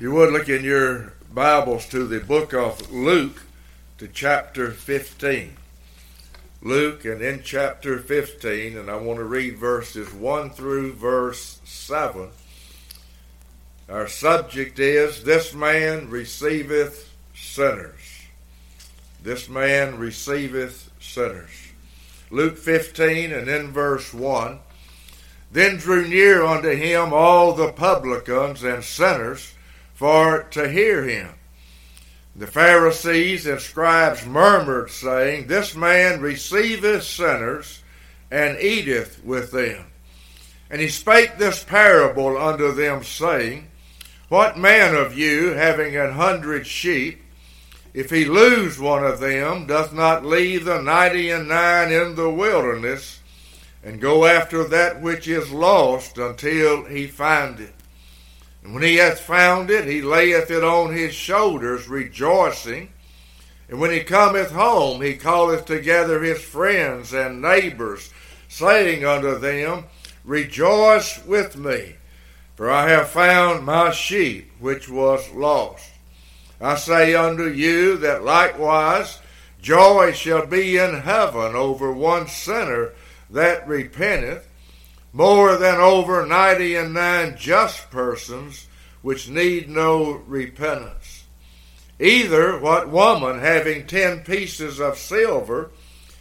you would look in your Bibles to the book of Luke to chapter 15. Luke and in chapter 15, and I want to read verses 1 through verse 7. Our subject is This man receiveth sinners. This man receiveth sinners. Luke 15 and in verse 1. Then drew near unto him all the publicans and sinners for to hear him. The Pharisees and scribes murmured, saying, This man receiveth sinners and eateth with them. And he spake this parable unto them, saying, What man of you, having an hundred sheep, if he lose one of them, doth not leave the ninety and nine in the wilderness, and go after that which is lost until he find it? And when he hath found it, he layeth it on his shoulders, rejoicing. And when he cometh home, he calleth together his friends and neighbors, saying unto them, Rejoice with me, for I have found my sheep which was lost. I say unto you that likewise joy shall be in heaven over one sinner that repenteth, more than over ninety and nine just persons which need no repentance. Either what woman having ten pieces of silver,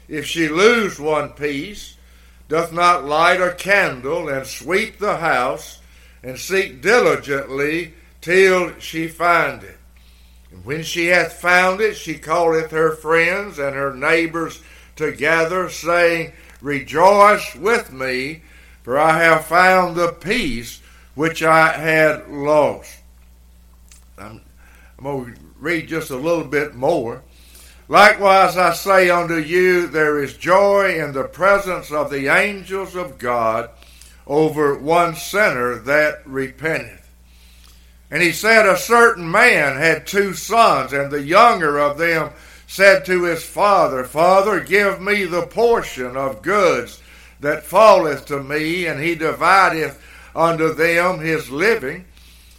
if she lose one piece, doth not light a candle and sweep the house and seek diligently till she find it. And when she hath found it, she calleth her friends and her neighbors together, saying, Rejoice with me, for I have found the piece which I had lost. I'm, I'm going to read just a little bit more. Likewise, I say unto you, there is joy in the presence of the angels of God over one sinner that repenteth. And he said, A certain man had two sons, and the younger of them said to his father, Father, give me the portion of goods that falleth to me, and he divideth unto them his living.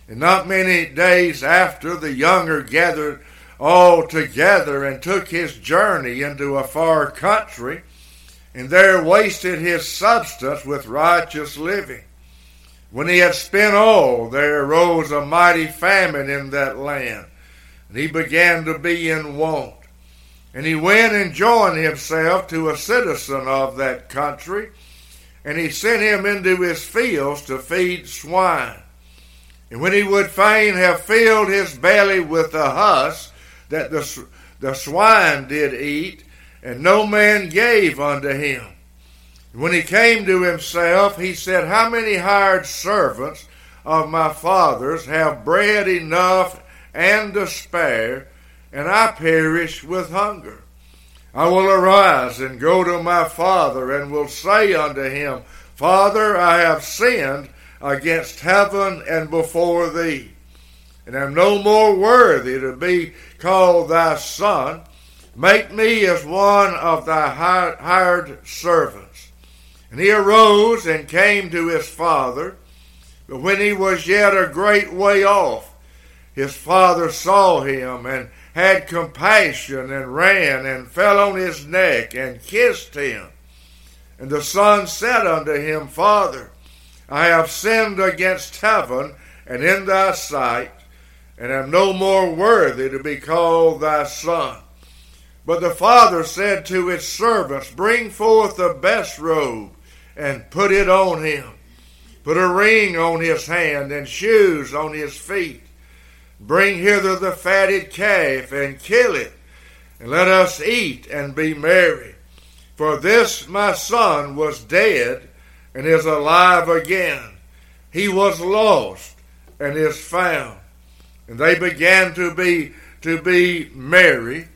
And not many days after, the younger gathered all together and took his journey into a far country, and there wasted his substance with righteous living. When he had spent all, there arose a mighty famine in that land, and he began to be in want. And he went and joined himself to a citizen of that country and he sent him into his fields to feed swine. And when he would fain have filled his belly with the husk that the, the swine did eat, and no man gave unto him. When he came to himself, he said, How many hired servants of my father's have bread enough and to spare, and I perish with hunger? I will arise and go to my father, and will say unto him, Father, I have sinned against heaven and before thee, and am no more worthy to be called thy son. Make me as one of thy hired servants. And he arose and came to his father. But when he was yet a great way off, his father saw him and had compassion and ran and fell on his neck and kissed him. And the son said unto him, Father, I have sinned against heaven and in thy sight, and am no more worthy to be called thy son. But the father said to his servants, Bring forth the best robe and put it on him. Put a ring on his hand and shoes on his feet Bring hither the fatted calf and kill it, and let us eat and be merry. For this my son was dead and is alive again. He was lost and is found. And they began to be to be merry.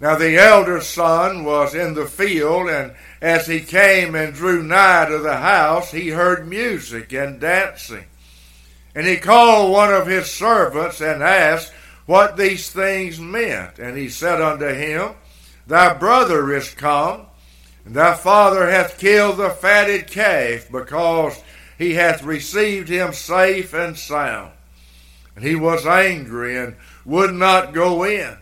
Now the elder son was in the field, and as he came and drew nigh to the house, he heard music and dancing. And he called one of his servants and asked what these things meant. And he said unto him, Thy brother is come, and thy father hath killed the fatted calf, because he hath received him safe and sound. And he was angry and would not go in.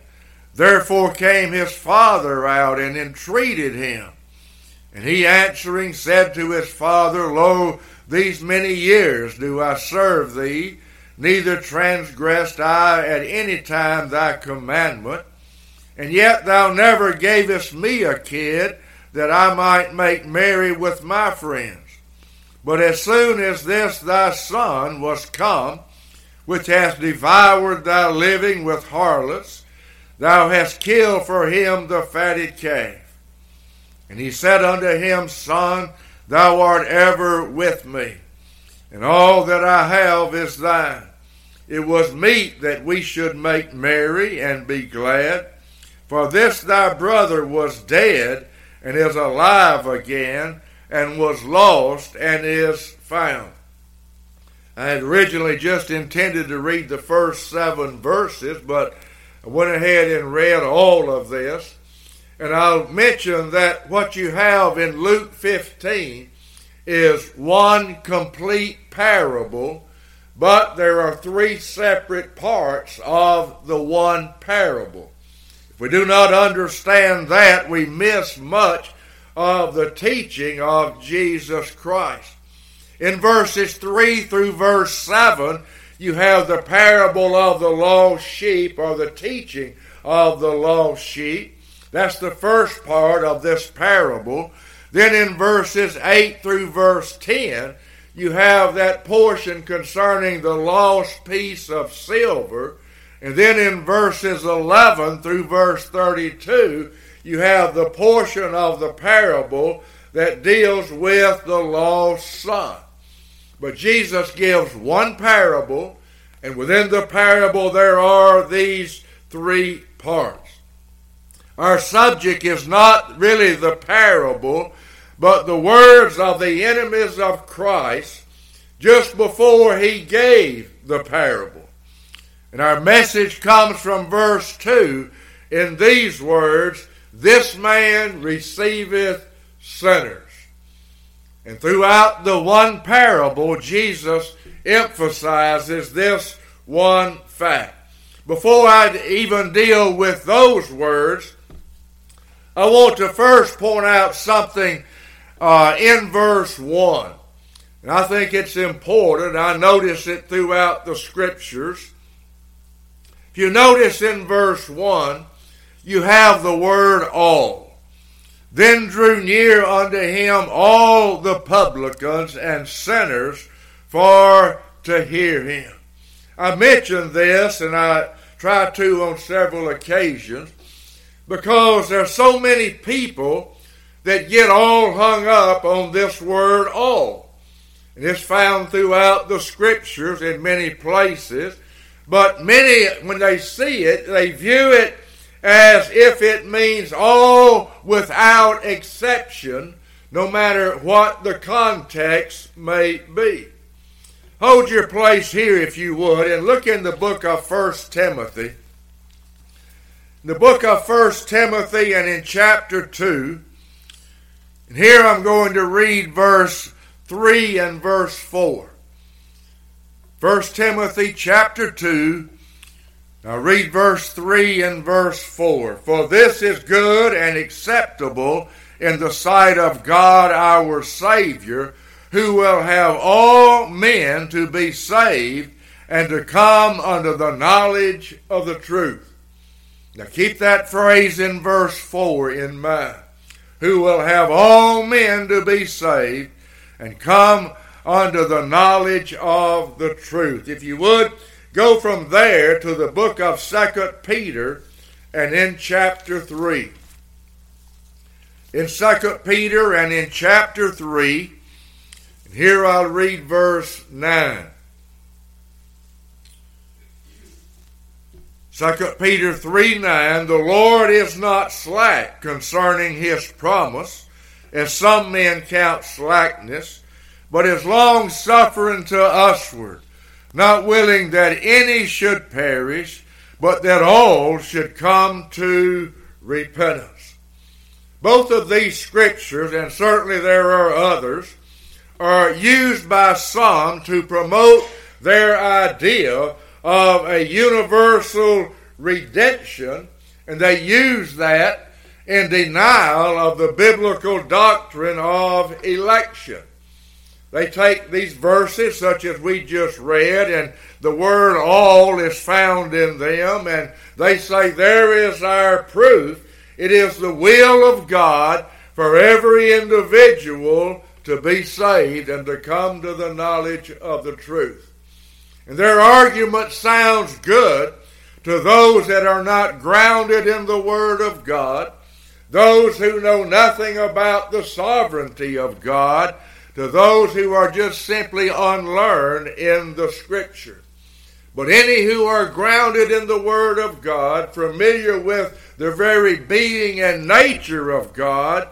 Therefore came his father out and entreated him. And he answering said to his father, Lo, these many years do I serve thee, neither transgressed I at any time thy commandment. And yet thou never gavest me a kid that I might make merry with my friends. But as soon as this thy son was come, which hath devoured thy living with harlots, thou hast killed for him the fatted calf. And he said unto him, Son, thou art ever with me, and all that I have is thine. It was meet that we should make merry and be glad. For this thy brother was dead and is alive again, and was lost and is found. I had originally just intended to read the first seven verses, but I went ahead and read all of this. And I'll mention that what you have in Luke 15 is one complete parable, but there are three separate parts of the one parable. If we do not understand that, we miss much of the teaching of Jesus Christ. In verses 3 through verse 7, you have the parable of the lost sheep or the teaching of the lost sheep. That's the first part of this parable. Then in verses 8 through verse 10, you have that portion concerning the lost piece of silver. And then in verses 11 through verse 32, you have the portion of the parable that deals with the lost son. But Jesus gives one parable, and within the parable there are these three parts. Our subject is not really the parable, but the words of the enemies of Christ just before he gave the parable. And our message comes from verse 2 in these words This man receiveth sinners. And throughout the one parable, Jesus emphasizes this one fact. Before I even deal with those words, I want to first point out something uh, in verse 1. And I think it's important. I notice it throughout the scriptures. If you notice in verse 1, you have the word all. Then drew near unto him all the publicans and sinners for to hear him. I mentioned this, and I try to on several occasions, because there's so many people that get all hung up on this word all. And it's found throughout the scriptures in many places. But many, when they see it, they view it as if it means all without exception, no matter what the context may be. Hold your place here, if you would, and look in the book of 1 Timothy. The book of 1 Timothy and in chapter 2. And here I'm going to read verse 3 and verse 4. 1 Timothy chapter 2 now read verse 3 and verse 4. For this is good and acceptable in the sight of God our Savior, who will have all men to be saved and to come unto the knowledge of the truth. Now keep that phrase in verse 4 in mind. Who will have all men to be saved and come unto the knowledge of the truth. If you would, Go from there to the book of Second Peter and in chapter 3. In Second Peter and in chapter 3, and here I'll read verse 9. 2 Peter 3 9, the Lord is not slack concerning his promise, as some men count slackness, but is long suffering to usward not willing that any should perish, but that all should come to repentance. Both of these scriptures, and certainly there are others, are used by some to promote their idea of a universal redemption, and they use that in denial of the biblical doctrine of election. They take these verses, such as we just read, and the word all is found in them, and they say, There is our proof. It is the will of God for every individual to be saved and to come to the knowledge of the truth. And their argument sounds good to those that are not grounded in the Word of God, those who know nothing about the sovereignty of God, to those who are just simply unlearned in the Scripture. But any who are grounded in the Word of God, familiar with the very being and nature of God,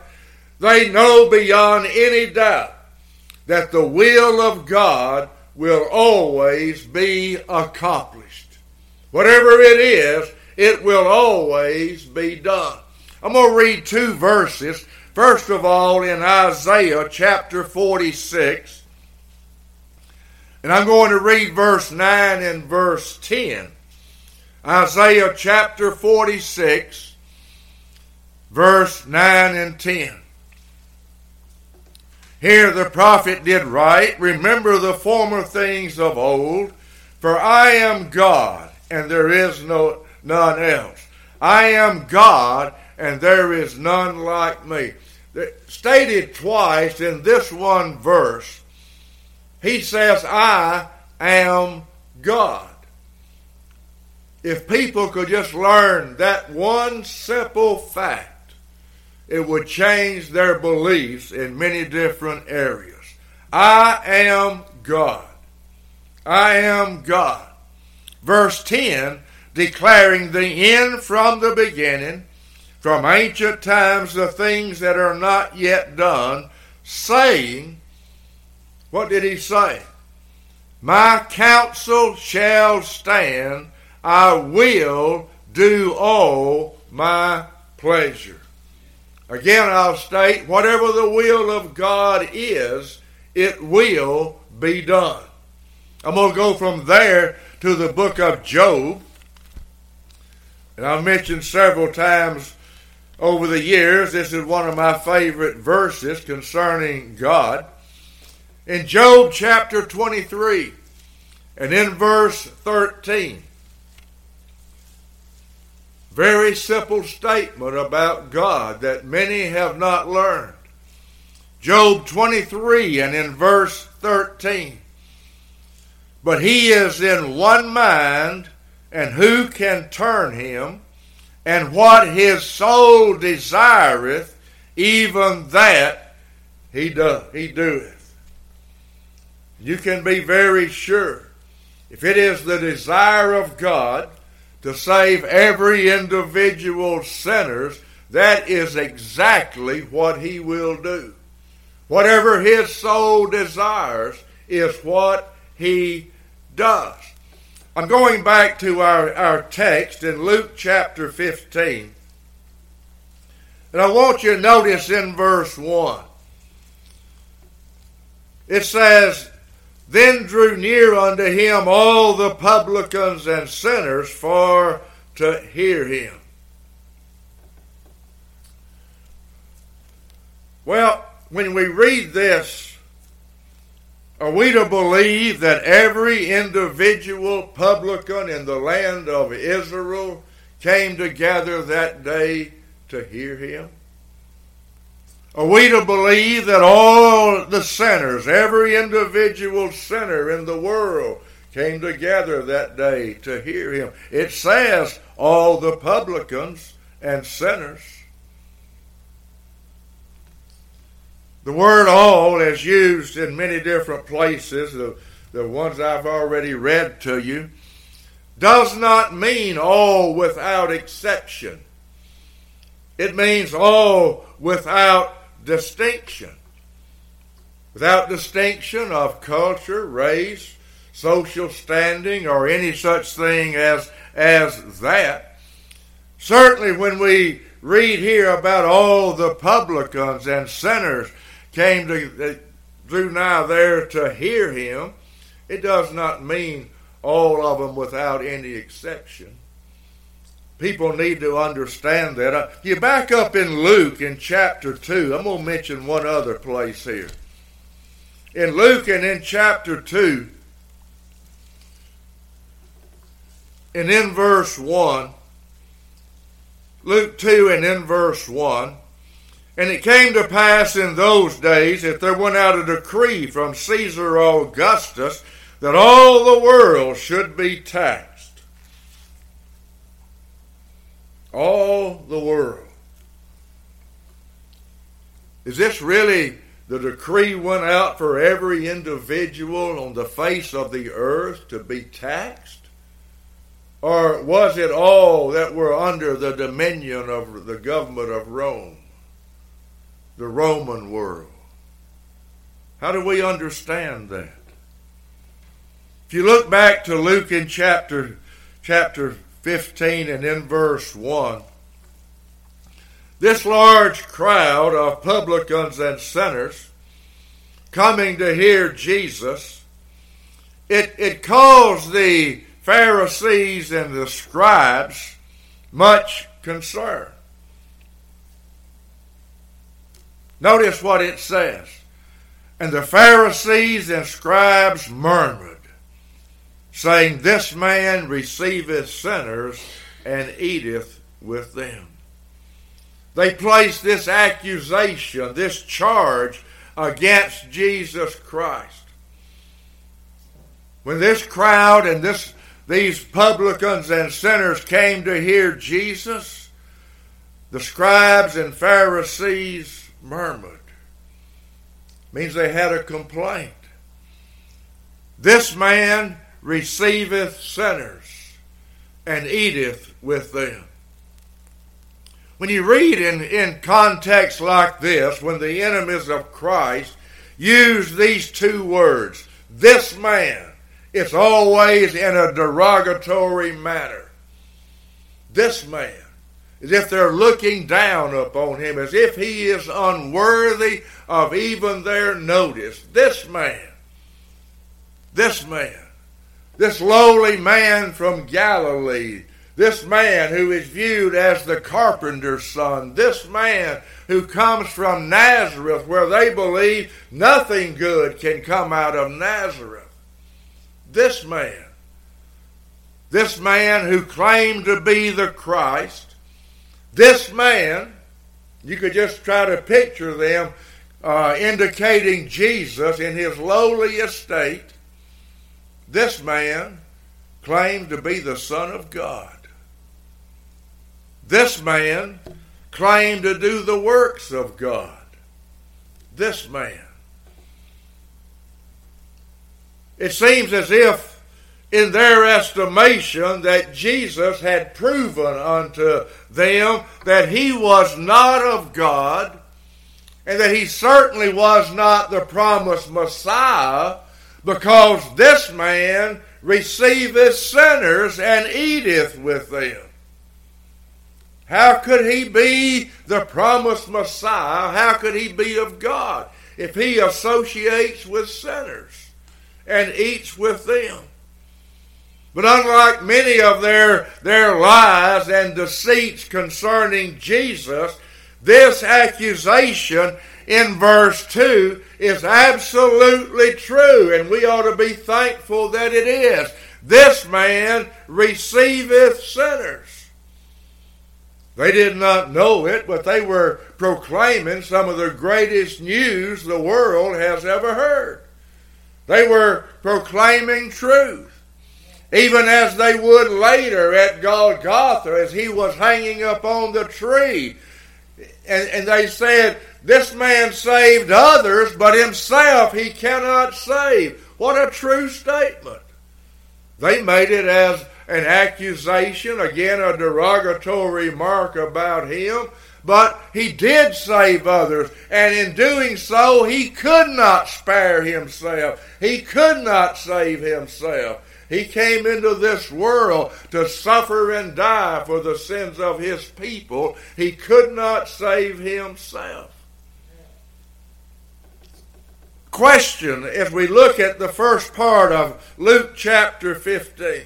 they know beyond any doubt that the will of God will always be accomplished. Whatever it is, it will always be done. I'm going to read two verses First of all, in Isaiah chapter 46, and I'm going to read verse 9 and verse 10. Isaiah chapter 46, verse 9 and 10. Here the prophet did write, Remember the former things of old, for I am God, and there is no none else. I am God, and there is none like me stated twice in this one verse, he says, I am God. If people could just learn that one simple fact, it would change their beliefs in many different areas. I am God. I am God. Verse 10 declaring the end from the beginning from ancient times the things that are not yet done, saying, What did he say? My counsel shall stand, I will do all my pleasure. Again, I'll state, whatever the will of God is, it will be done. I'm going to go from there to the book of Job. And I've mentioned several times over the years. This is one of my favorite verses concerning God. In Job chapter 23 and in verse 13, very simple statement about God that many have not learned. Job 23 and in verse 13. But he is in one mind, and who can turn him? and what his soul desireth, even that he doth, he doeth. You can be very sure. If it is the desire of God to save every individual sinners, that is exactly what he will do. Whatever his soul desires is what he does. I'm going back to our, our text in Luke chapter 15. And I want you to notice in verse 1. It says, Then drew near unto him all the publicans and sinners for to hear him. Well, when we read this, are we to believe that every individual publican in the land of Israel came together that day to hear him? Are we to believe that all the sinners, every individual sinner in the world, came together that day to hear him? It says all the publicans and sinners. The word all is used in many different places, the, the ones I've already read to you, does not mean all without exception. It means all without distinction. Without distinction of culture, race, social standing, or any such thing as, as that. Certainly, when we read here about all the publicans and sinners came to uh, drew nigh there to hear him, it does not mean all of them without any exception. People need to understand that. Uh, you back up in Luke in chapter 2. I'm going to mention one other place here. In Luke and in chapter 2, and in verse 1, Luke 2 and in verse 1, and it came to pass in those days that there went out a decree from Caesar Augustus that all the world should be taxed. All the world. Is this really the decree went out for every individual on the face of the earth to be taxed? Or was it all that were under the dominion of the government of Rome, the Roman world? How do we understand that? If you look back to Luke in chapter chapter 15 and in verse 1, this large crowd of publicans and sinners coming to hear Jesus, it, it caused the Pharisees and the scribes much concern. Notice what it says. And the Pharisees and scribes murmured saying, This man receiveth sinners and eateth with them. They placed this accusation, this charge against Jesus Christ. When this crowd and this, these publicans and sinners came to hear Jesus, the scribes and Pharisees murmured. Means they had a complaint. This man receiveth sinners and eateth with them. When you read in, in context like this, when the enemies of Christ use these two words, this man, it's always in a derogatory manner. This man, as if they're looking down upon him, as if he is unworthy of even their notice. This man, this man this lowly man from Galilee, this man who is viewed as the carpenter's son, this man who comes from Nazareth, where they believe nothing good can come out of Nazareth. This man, this man who claimed to be the Christ, this man, you could just try to picture them uh, indicating Jesus in his lowly estate this man claimed to be the Son of God. This man claimed to do the works of God. This man. It seems as if, in their estimation, that Jesus had proven unto them that he was not of God and that he certainly was not the promised Messiah because this man receiveth sinners and eateth with them. How could he be the promised Messiah? How could he be of God if he associates with sinners and eats with them? But unlike many of their, their lies and deceits concerning Jesus, this accusation in verse 2 is absolutely true, and we ought to be thankful that it is. This man receiveth sinners. They did not know it, but they were proclaiming some of the greatest news the world has ever heard. They were proclaiming truth. Even as they would later at Golgotha as he was hanging up on the tree. And, and they said, this man saved others, but himself he cannot save. What a true statement. They made it as an accusation, again, a derogatory remark about him, but he did save others, and in doing so, he could not spare himself. He could not save himself. He came into this world to suffer and die for the sins of his people. He could not save himself. Question if we look at the first part of Luke chapter 15.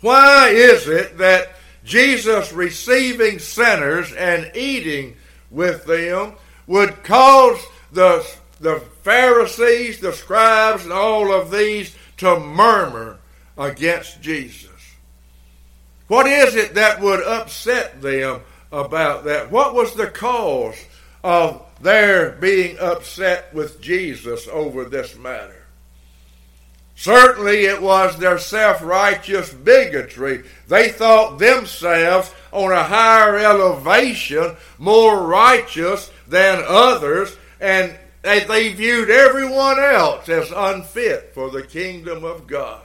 Why is it that Jesus receiving sinners and eating with them would cause the, the Pharisees, the scribes, and all of these to murmur against Jesus? What is it that would upset them about that? What was the cause of their being upset with Jesus over this matter? Certainly, it was their self righteous bigotry. They thought themselves on a higher elevation, more righteous than others, and they viewed everyone else as unfit for the kingdom of God.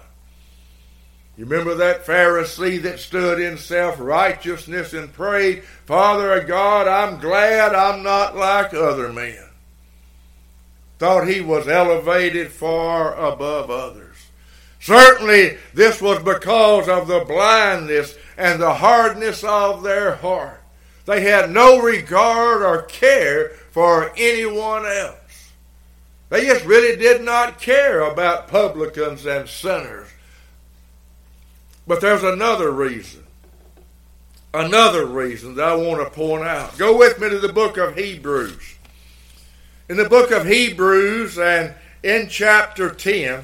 You remember that Pharisee that stood in self righteousness and prayed, Father of God, I'm glad I'm not like other men. Thought he was elevated far above others. Certainly, this was because of the blindness and the hardness of their heart. They had no regard or care for anyone else. They just really did not care about publicans and sinners. But there's another reason. Another reason that I want to point out. Go with me to the book of Hebrews. In the book of Hebrews and in chapter 10,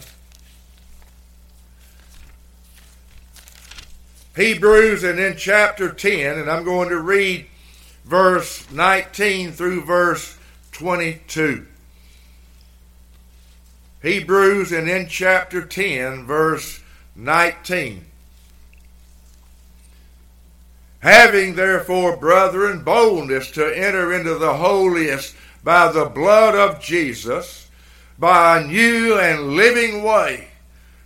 Hebrews and in chapter 10, and I'm going to read verse 19 through verse 22. Hebrews and in chapter 10, verse 19. Having therefore, brethren, boldness to enter into the holiest by the blood of Jesus, by a new and living way,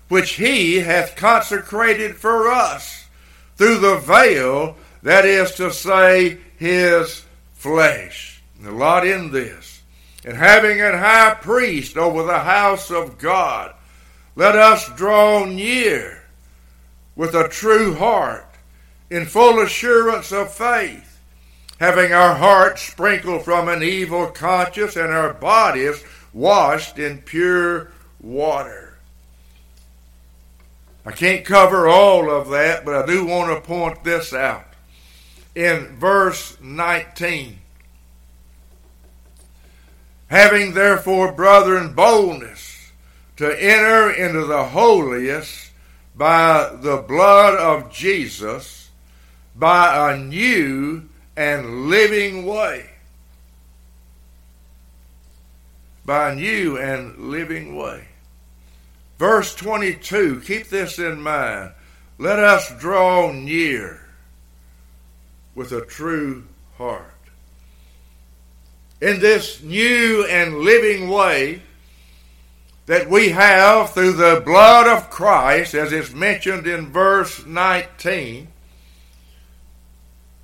which he hath consecrated for us through the veil, that is to say, his flesh. a lot in this. And having an high priest over the house of God, let us draw near with a true heart, in full assurance of faith, having our hearts sprinkled from an evil conscience and our bodies washed in pure water. I can't cover all of that, but I do want to point this out. In verse 19, having therefore, brethren, boldness to enter into the holiest by the blood of Jesus, by a new and living way. By a new and living way. Verse 22, keep this in mind. Let us draw near with a true heart. In this new and living way that we have through the blood of Christ, as is mentioned in verse 19,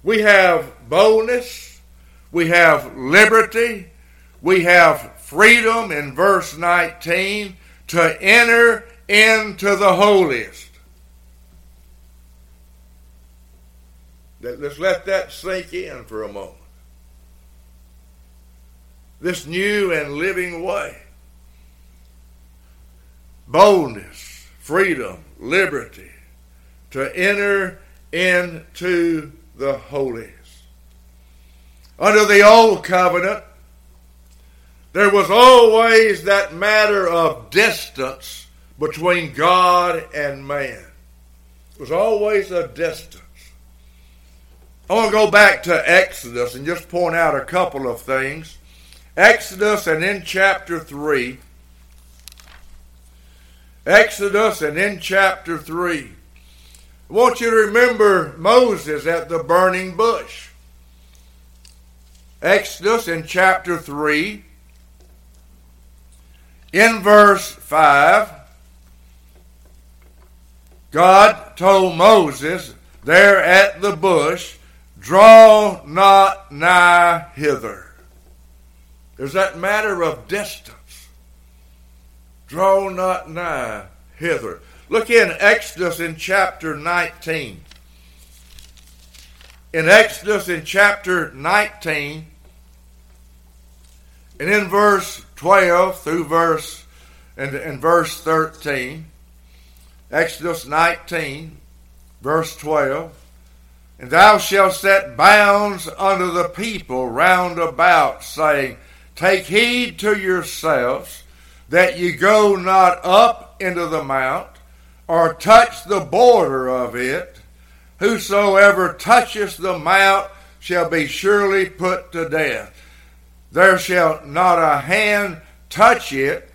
we have boldness, we have liberty, we have freedom in verse 19 to enter into the holiest. Let's let that sink in for a moment. This new and living way. Boldness, freedom, liberty to enter into the Holies. Under the old covenant, there was always that matter of distance between God and man. It was always a distance. I want to go back to Exodus and just point out a couple of things. Exodus and in chapter 3. Exodus and in chapter 3. I want you to remember Moses at the burning bush. Exodus in chapter 3 in verse 5, God told Moses there at the bush, Draw not nigh hither. There's that matter of distance. Draw not nigh hither. Look in Exodus in chapter 19. In Exodus in chapter 19, and in verse 12 through verse and, and verse 13. Exodus 19, verse 12. And thou shalt set bounds unto the people round about, saying, Take heed to yourselves that ye go not up into the mount, or touch the border of it. Whosoever toucheth the mount shall be surely put to death. There shall not a hand touch it,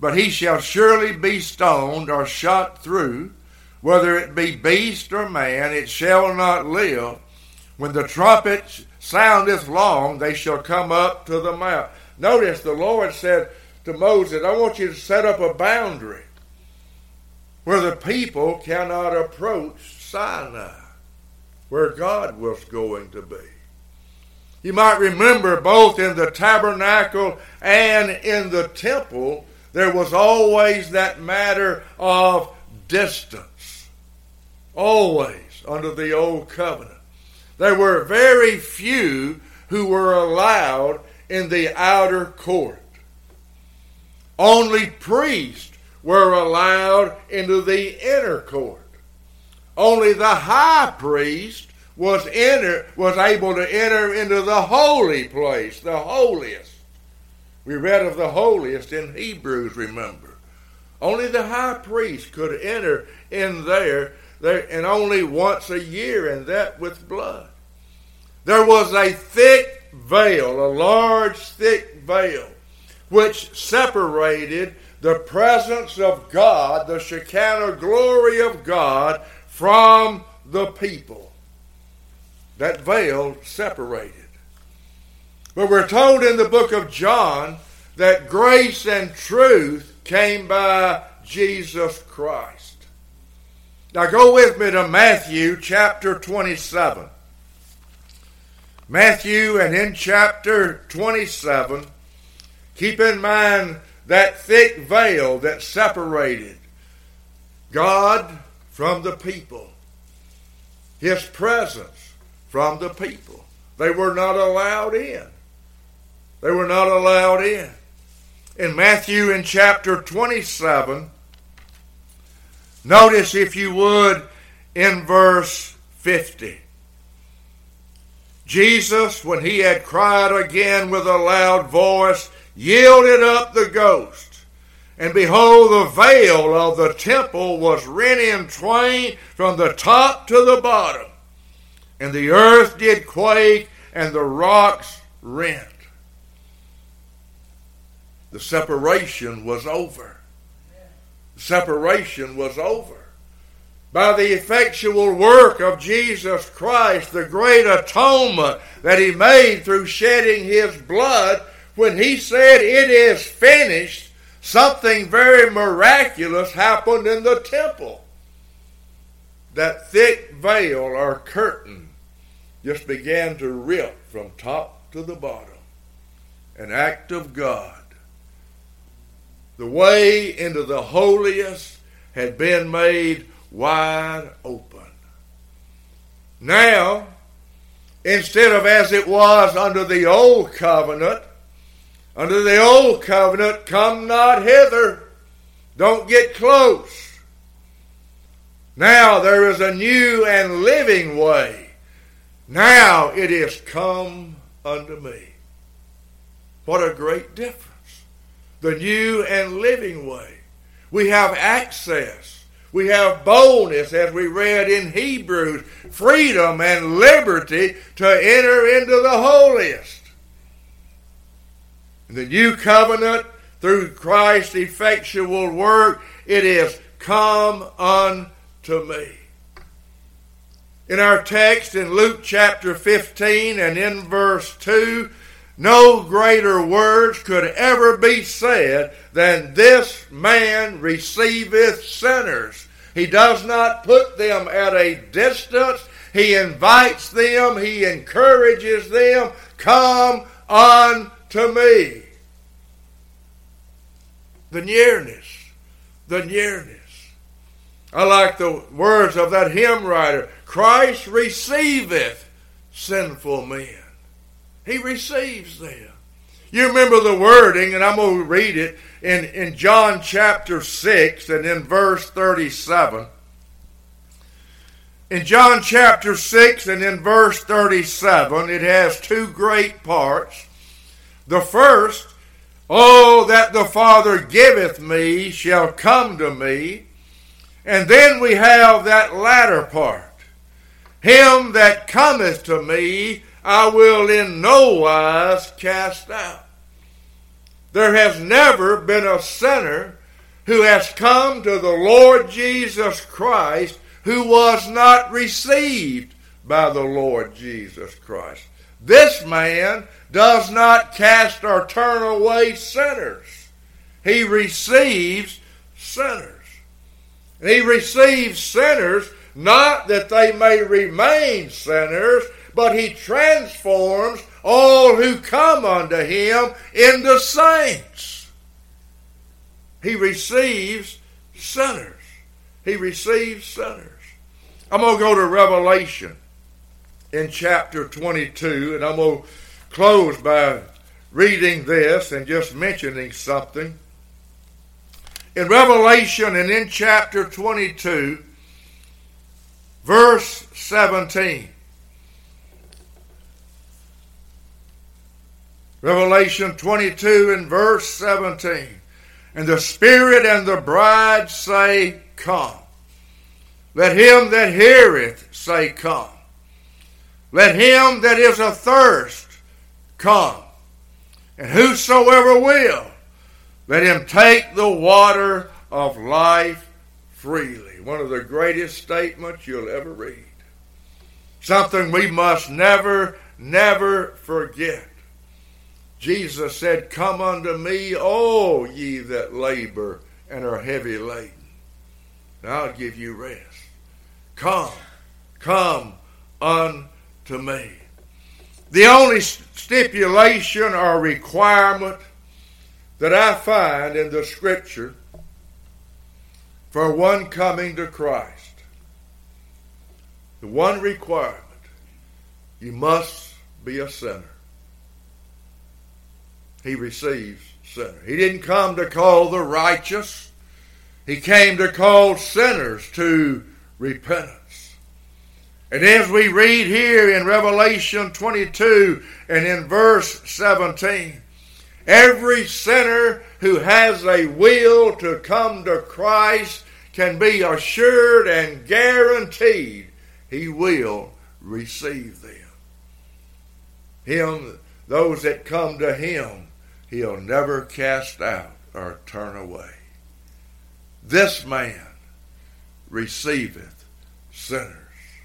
but he shall surely be stoned or shot through, whether it be beast or man, it shall not live. When the trumpet soundeth long, they shall come up to the mount. Notice the Lord said to Moses, I want you to set up a boundary where the people cannot approach Sinai, where God was going to be. You might remember both in the tabernacle and in the temple, there was always that matter of distance. Always under the old covenant. There were very few who were allowed in the outer court. Only priests were allowed into the inner court. Only the high priest was enter was able to enter into the holy place, the holiest. We read of the holiest in Hebrews, remember. Only the high priest could enter in there, there and only once a year, and that with blood. There was a thick veil, a large thick veil, which separated the presence of God, the Shekinah glory of God, from the people. That veil separated. But we're told in the book of John that grace and truth came by Jesus Christ. Now go with me to Matthew chapter 27. Matthew, and in chapter 27, keep in mind that thick veil that separated God from the people, His presence from the people. They were not allowed in. They were not allowed in. In Matthew in chapter 27, notice if you would in verse 50. Jesus, when he had cried again with a loud voice, yielded up the ghost. And behold, the veil of the temple was rent in twain from the top to the bottom. And the earth did quake, and the rocks rent. The separation was over. The separation was over. By the effectual work of Jesus Christ, the great atonement that He made through shedding His blood, when He said, It is finished, something very miraculous happened in the temple. That thick veil or curtain just began to rip from top to the bottom. An act of God the way into the holiest had been made wide open. Now, instead of as it was under the old covenant, under the old covenant, come not hither, don't get close. Now there is a new and living way. Now it is come unto me. What a great difference the new and living way. We have access. We have boldness, as we read in Hebrews, freedom and liberty to enter into the holiest. The new covenant, through Christ's effectual work, it is come unto me. In our text in Luke chapter 15 and in verse 2, no greater words could ever be said than this man receiveth sinners. He does not put them at a distance. He invites them. He encourages them. Come unto me. The nearness. The nearness. I like the words of that hymn writer Christ receiveth sinful men. He receives them. You remember the wording, and I'm going to read it in, in John chapter 6 and in verse 37. In John chapter 6 and in verse 37, it has two great parts. The first, Oh, that the Father giveth me shall come to me. And then we have that latter part. Him that cometh to me, I will in no wise cast out. There has never been a sinner who has come to the Lord Jesus Christ who was not received by the Lord Jesus Christ. This man does not cast or turn away sinners. He receives sinners. he receives sinners not that they may remain sinners, but he transforms all who come unto him into saints. He receives sinners. He receives sinners. I'm going to go to Revelation in chapter 22, and I'm going to close by reading this and just mentioning something. In Revelation and in chapter 22, verse 17. Revelation 22 and verse 17. And the Spirit and the bride say, Come. Let him that heareth say, Come. Let him that is athirst come. And whosoever will, let him take the water of life freely. One of the greatest statements you'll ever read. Something we must never, never forget. Jesus said, Come unto me, all ye that labor and are heavy laden, and I'll give you rest. Come, come unto me. The only stipulation or requirement that I find in the scripture for one coming to Christ, the one requirement, you must be a sinner he receives sinners. He didn't come to call the righteous, he came to call sinners to repentance. And as we read here in Revelation 22 and in verse 17, every sinner who has a will to come to Christ can be assured and guaranteed he will receive them. Him, those that come to him he'll never cast out or turn away. This man receiveth sinners.